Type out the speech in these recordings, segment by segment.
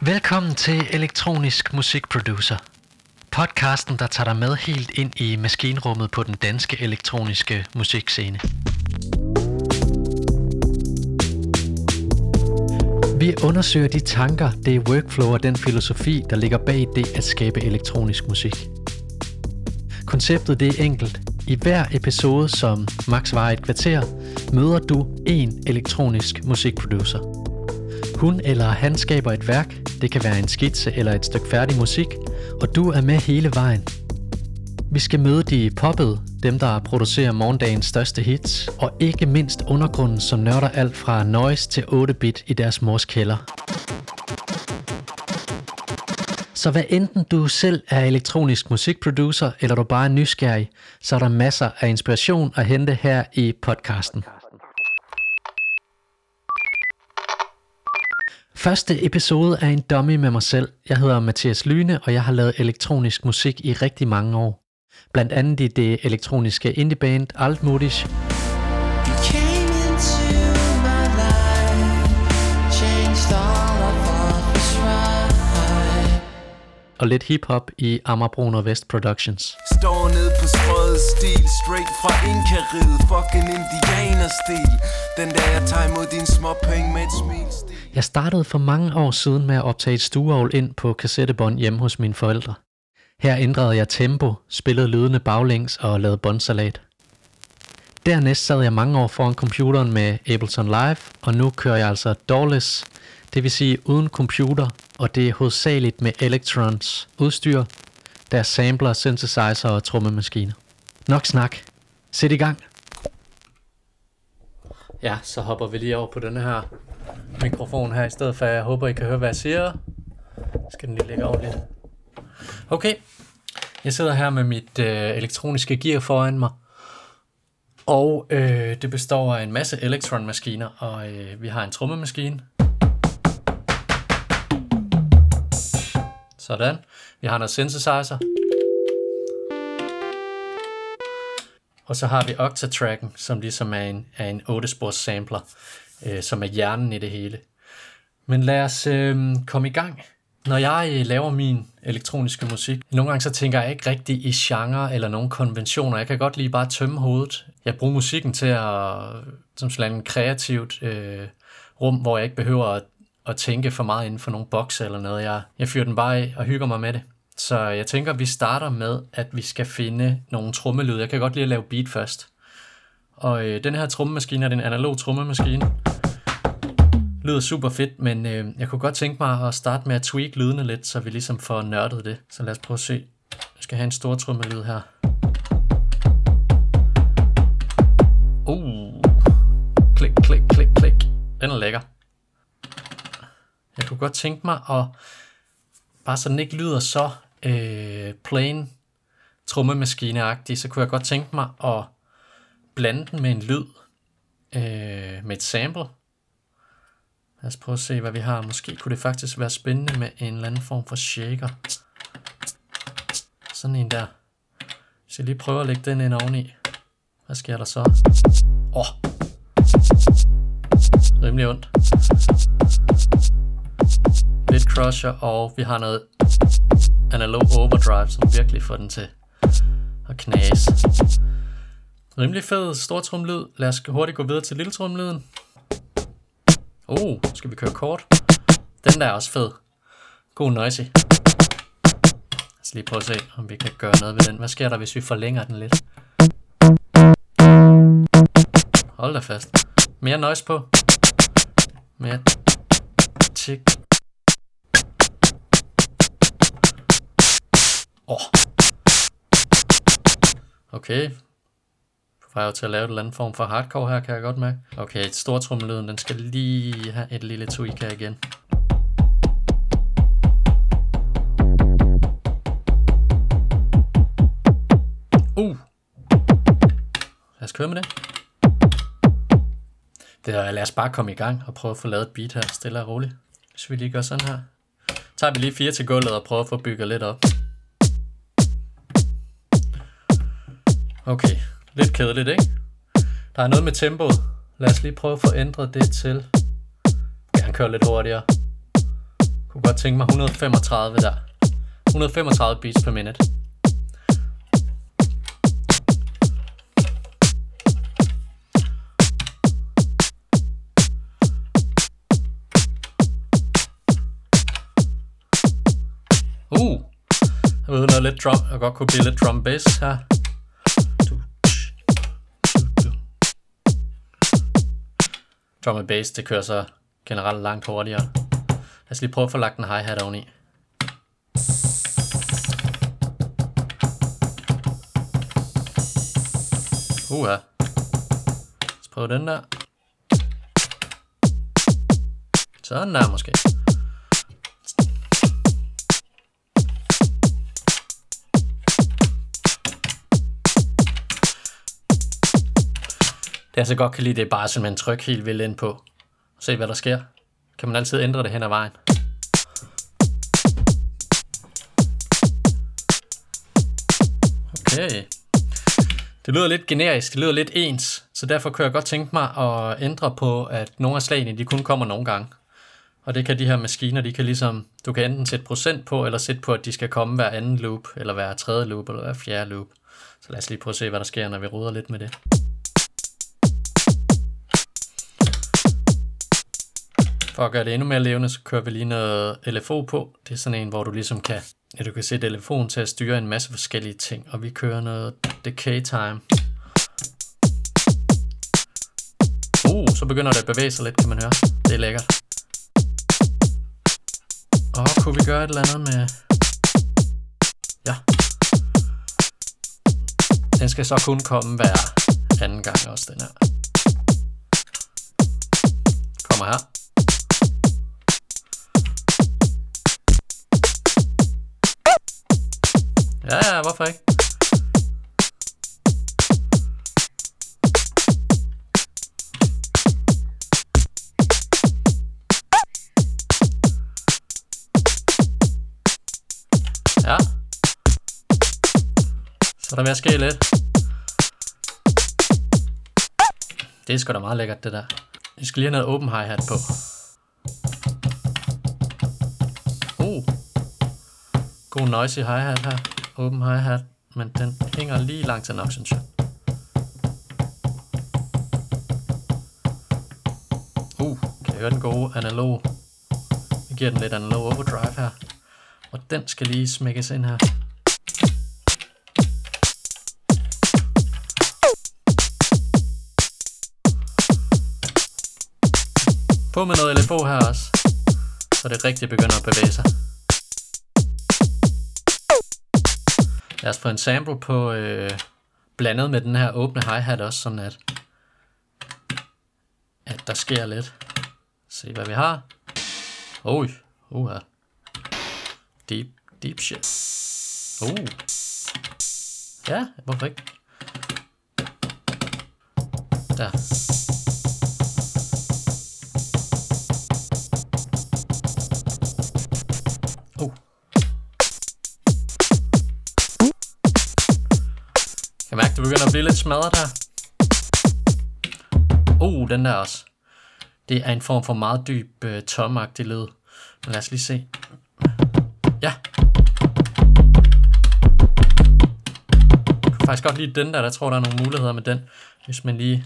Velkommen til Elektronisk Musikproducer. Podcasten, der tager dig med helt ind i maskinrummet på den danske elektroniske musikscene. Vi undersøger de tanker, det workflow og den filosofi, der ligger bag det at skabe elektronisk musik. Konceptet det er enkelt. I hver episode, som max var et kvarter, møder du en elektronisk musikproducer. Hun eller han skaber et værk, det kan være en skitse eller et stykke færdig musik, og du er med hele vejen. Vi skal møde de poppede, dem der producerer morgendagens største hits, og ikke mindst undergrunden, som nørder alt fra noise til 8-bit i deres mors kælder. Så hvad enten du selv er elektronisk musikproducer, eller du bare er nysgerrig, så er der masser af inspiration at hente her i podcasten. Første episode er en dummy med mig selv. Jeg hedder Mathias Lyne, og jeg har lavet elektronisk musik i rigtig mange år. Blandt andet i det elektroniske indieband Altmodisch, og lidt hiphop i Amagerbrun og Vest Productions. Står ned på sprøget stil Straight fra inkariget Fucking indianerstil Den der jeg tager imod din små penge med et smil stil jeg startede for mange år siden med at optage et stueovl ind på kassettebånd hjemme hos mine forældre. Her ændrede jeg tempo, spillede lydene baglæns og lavede båndsalat. Dernæst sad jeg mange år foran computeren med Ableton Live, og nu kører jeg altså DAWless, det vil sige uden computer, og det er hovedsageligt med Electrons udstyr, der sampler, synthesizer og trommemaskiner. Nok snak. Sæt i gang. Ja, så hopper vi lige over på den her mikrofon her i stedet for. Jeg håber, I kan høre, hvad jeg siger. Skal den lige lægge over lidt. Okay, jeg sidder her med mit øh, elektroniske gear foran mig. Og øh, det består af en masse elektronmaskiner, og øh, vi har en trommemaskine. Sådan. Vi har noget synthesizer. Og så har vi Octatracken, som ligesom er en, er en 8-spors sampler, øh, som er hjernen i det hele. Men lad os øh, komme i gang. Når jeg øh, laver min elektroniske musik, nogle gange så tænker jeg ikke rigtig i genre eller nogle konventioner. Jeg kan godt lige bare tømme hovedet. Jeg bruger musikken til at, som sådan en kreativt øh, rum, hvor jeg ikke behøver at, at tænke for meget inden for nogle bokse eller noget. Jeg, jeg fyrer den bare af og hygger mig med det. Så jeg tænker, at vi starter med, at vi skal finde nogle trommelyde. Jeg kan godt lide at lave beat først. Og øh, den her trommemaskine er en analog trommemaskine. Lyder super fedt, men øh, jeg kunne godt tænke mig at starte med at tweak lydene lidt, så vi ligesom får nørdet det. Så lad os prøve at se. Jeg skal have en stor trommelyd her. Uh, klik, klik, klik, klik. Den er lækker. Jeg kunne godt tænke mig at bare så den ikke lyder så øh, plain trommemaskineagtig, så kunne jeg godt tænke mig at blande den med en lyd, øh, med et sample. Lad os prøve at se, hvad vi har. Måske kunne det faktisk være spændende med en eller anden form for shaker. Sådan en der. Hvis jeg lige prøver at lægge den ind oveni. Hvad sker der så? Åh! Oh. Rimelig ondt. Lidt crusher, og vi har noget analog overdrive, som virkelig får den til at knase. Rimelig fed stortrumlyd. Lad os hurtigt gå videre til lilletrumlyden. Oh, skal vi køre kort? Den der er også fed. God noisy. Lad os lige prøve at se, om vi kan gøre noget ved den. Hvad sker der, hvis vi forlænger den lidt? Hold da fast. Mere noise på. Mere tik. Åh. Oh. Okay. På vej til at lave et eller andet form for hardcore her, kan jeg godt mærke. Okay, stortrommelyden, den skal lige have et lille tweak her igen. Uh. Lad os køre med det. det er, lad os bare komme i gang og prøve at få lavet et beat her, stille og roligt. Hvis vi lige gør sådan her. Tager vi lige fire til gulvet og prøver at få bygget lidt op. Okay, lidt kedeligt, ikke? Der er noget med tempoet. Lad os lige prøve at få ændret det til... Ja, han kører køre lidt hurtigere. Kunne godt tænke mig 135 der. 135 beats per minute. Uh, jeg ved noget lidt drum. Jeg godt kunne blive lidt drum bass her. Drum and bass, det kører så generelt langt hurtigere. Lad os lige prøve at få lagt en hi-hat oveni. Uha. Lad os prøve den der. Sådan der måske. Jeg så godt kan lide, det er bare simpelthen tryk helt vildt ind på. Se hvad der sker. Kan man altid ændre det hen ad vejen. Okay. Det lyder lidt generisk, det lyder lidt ens, så derfor kan jeg godt tænke mig at ændre på, at nogle af slagene, de kun kommer nogle gange. Og det kan de her maskiner, de kan ligesom, du kan enten sætte procent på, eller sætte på, at de skal komme hver anden loop, eller hver tredje loop, eller hver fjerde loop. Så lad os lige prøve at se, hvad der sker, når vi ruder lidt med det. For at gøre det endnu mere levende, så kører vi lige noget LFO på. Det er sådan en, hvor du ligesom kan, ja, du kan sætte telefon til at styre en masse forskellige ting. Og vi kører noget decay time. Uh, så begynder det at bevæge sig lidt, kan man høre. Det er lækkert. Og kunne vi gøre et eller andet med... Ja. Den skal så kun komme hver anden gang også, den her. Kommer her. Ja, ja, hvorfor ikke? Ja. Så er der ved at ske lidt. Det er sgu da meget lækkert, det der. Vi skal lige have noget open hi-hat på. Uh. God noisy hi-hat her. Open hi-hat. Men den hænger lige langt til nok, synes jeg. Uh, kan jeg høre den gode analog? Jeg giver den lidt analog overdrive her. Og den skal lige smækkes ind her. På med noget LFO her også. Så det rigtig begynder at bevæge sig. Lad os få en sample på øh, blandet med den her åbne hi-hat også, sådan at, at der sker lidt. Se hvad vi har. Oj, uha. Deep, deep shit. Oh. Ja, hvorfor ikke? Der. Begynder at blive lidt smadret her. Uh, den der også. Det er en form for meget dyb øh, tomagtig led. Men lad os lige se. Ja. Jeg kan faktisk godt lide den der. Der tror, der er nogle muligheder med den. Hvis man lige...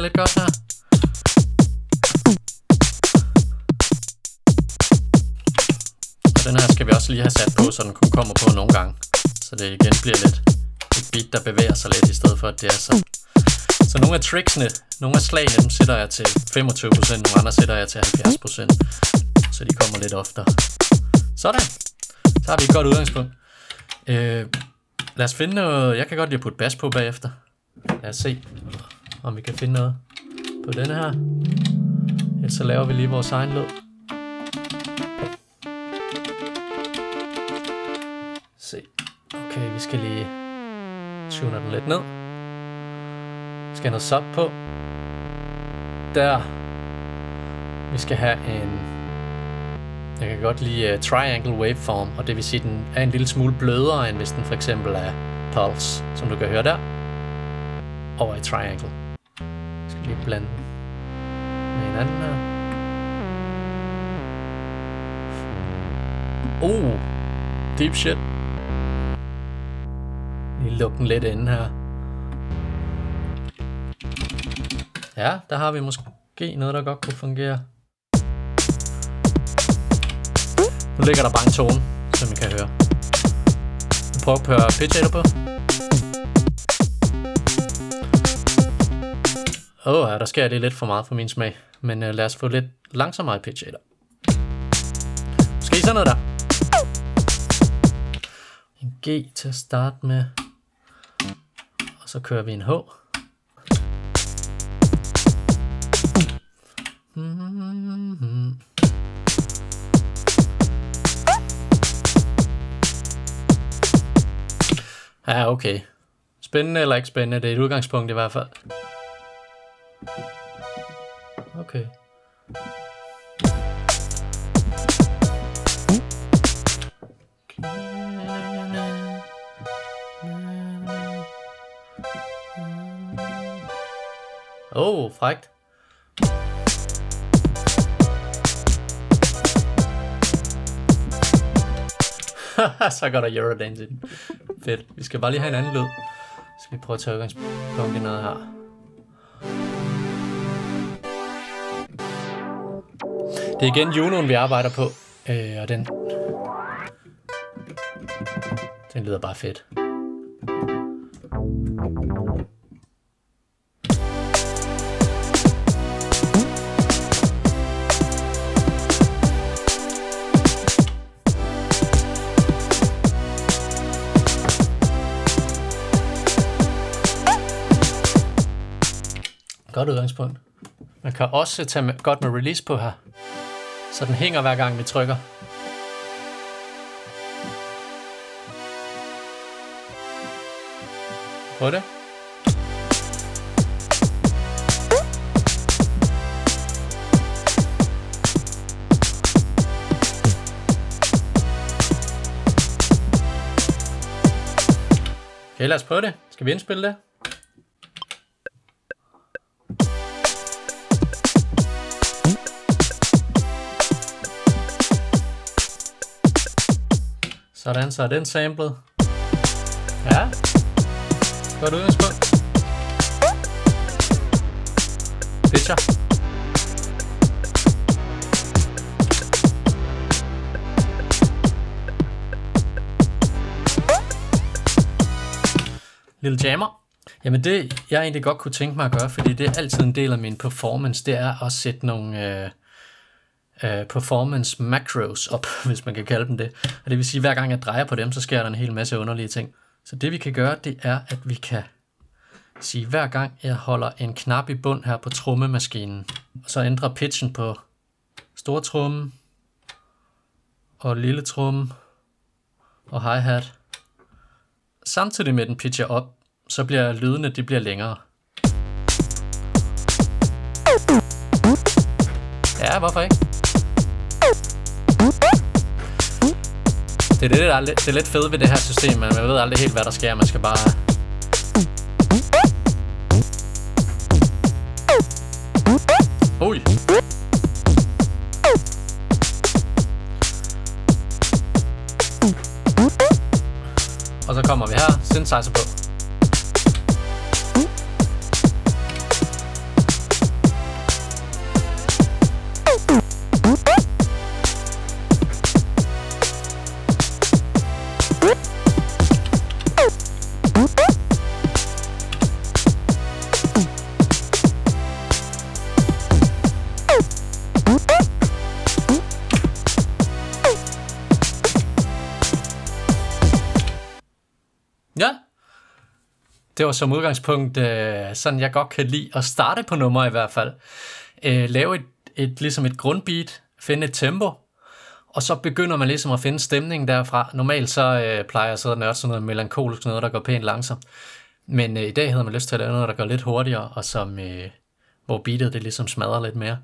Kan lidt godt her? Og den her skal vi også lige have sat på, så den kun kommer på nogle gange. Så det igen bliver lidt et beat, der bevæger sig lidt, i stedet for at det er så... Så nogle af tricksene, nogle af slagene, dem sætter jeg til 25%, nogle andre sætter jeg til 70%. Så de kommer lidt oftere. Sådan. Så har vi et godt udgangspunkt. Øh, lad os finde noget... Jeg kan godt lige putte bas på bagefter. Lad os se, om vi kan finde noget på denne her. Ellers så laver vi lige vores egen lyd. Se. Okay, vi skal lige tune den lidt ned. Skal have noget sub på. Der. Vi skal have en... Jeg kan godt lide uh, triangle waveform, og det vil sige, at den er en lille smule blødere, end hvis den for eksempel er pulse, som du kan høre der, over i triangle. Blande den med hinanden her. Oh, uh, deep shit. Lige lukke den lidt inde her. Ja, der har vi måske noget, der godt kunne fungere. Nu ligger der bare en tone, som I kan høre. Prøv prøver at høre pitch på. Åh, oh, der sker det lidt for meget for min smag. Men uh, lad os få lidt langsommere pitch eller. Skal I sådan noget der? En G til at starte med. Og så kører vi en H. Mm-hmm. Ja, okay. Spændende eller ikke spændende, det er et udgangspunkt i hvert fald. Okay. Oh, frækt. så går der Eurodance ind. Fedt. Vi skal bare lige have en anden lyd. Så skal vi prøve at tage udgangspunkt i noget her. Det er igen Junoen, vi arbejder på. Øh, og den... Den lyder bare fedt. Godt udgangspunkt. Man kan også tage med, godt med release på her. Så den hænger hver gang vi trykker. På det. Okay, lad os prøve det. Skal vi indspille det? Sådan, så er den samlet. Ja. Godt udgangspunkt. Pitcher. Lille jammer. Jamen det, jeg egentlig godt kunne tænke mig at gøre, fordi det er altid en del af min performance, det er at sætte nogle, øh, performance macros op, hvis man kan kalde dem det. Og det vil sige, at hver gang jeg drejer på dem, så sker der en hel masse underlige ting. Så det vi kan gøre, det er, at vi kan sige, hver gang jeg holder en knap i bund her på trommemaskinen, så ændrer pitchen på store tromme og lille tromme og hi-hat. Samtidig med den pitcher op, så bliver lydene de bliver længere. Ja, hvorfor ikke? Det er det, der er lidt, det er lidt fedt ved det her system, men man ved aldrig helt, hvad der sker. Man skal bare... Ui! Og så kommer vi her, synthesizer på. Det var som udgangspunkt øh, sådan, jeg godt kan lide at starte på nummer i hvert fald. Øh, lave et, et, ligesom et grundbeat, finde et tempo, og så begynder man ligesom at finde stemningen derfra. Normalt så øh, plejer jeg at sidde og nørde sådan noget melankolisk, noget der går pænt langsomt. Men øh, i dag havde man lyst til at lave noget, der går lidt hurtigere, og som, øh, hvor beatet det ligesom smadrer lidt mere.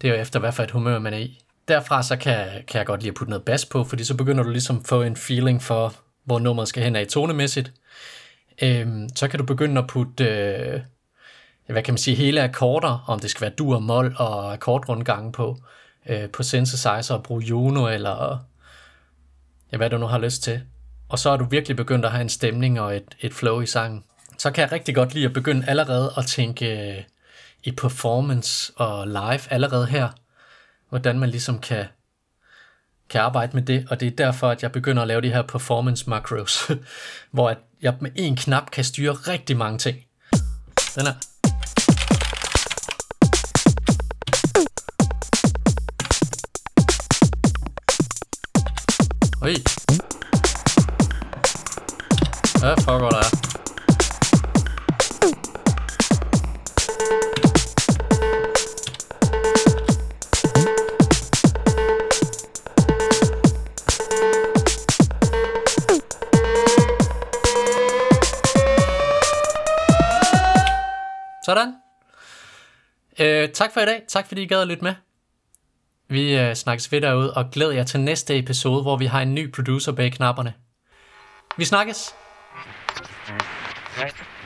Det er jo efter, hvad for et humør man er i. derfra så kan, kan jeg godt lide at putte noget bas på, fordi så begynder du ligesom at få en feeling for, hvor nummeret skal hen af tonemæssigt. Øhm, så kan du begynde at putte, øh, hvad kan man sige, hele akkorder, om det skal være dur, mol og akkordrundgange på, øh, på synthesizer og bruge Juno eller ja, hvad du nu har lyst til. Og så er du virkelig begyndt at have en stemning og et, et flow i sangen. Så kan jeg rigtig godt lide at begynde allerede at tænke øh, i performance og live allerede her. Hvordan man ligesom kan, kan arbejde med det. Og det er derfor, at jeg begynder at lave de her performance macros, hvor at jeg med en knap kan styre rigtig mange ting. Den her. Oj. Hvad foregår der? Tak for i dag. Tak fordi I gad at lytte med. Vi øh, snakkes ved derude, og glæder jer til næste episode, hvor vi har en ny producer bag knapperne. Vi snakkes! Right.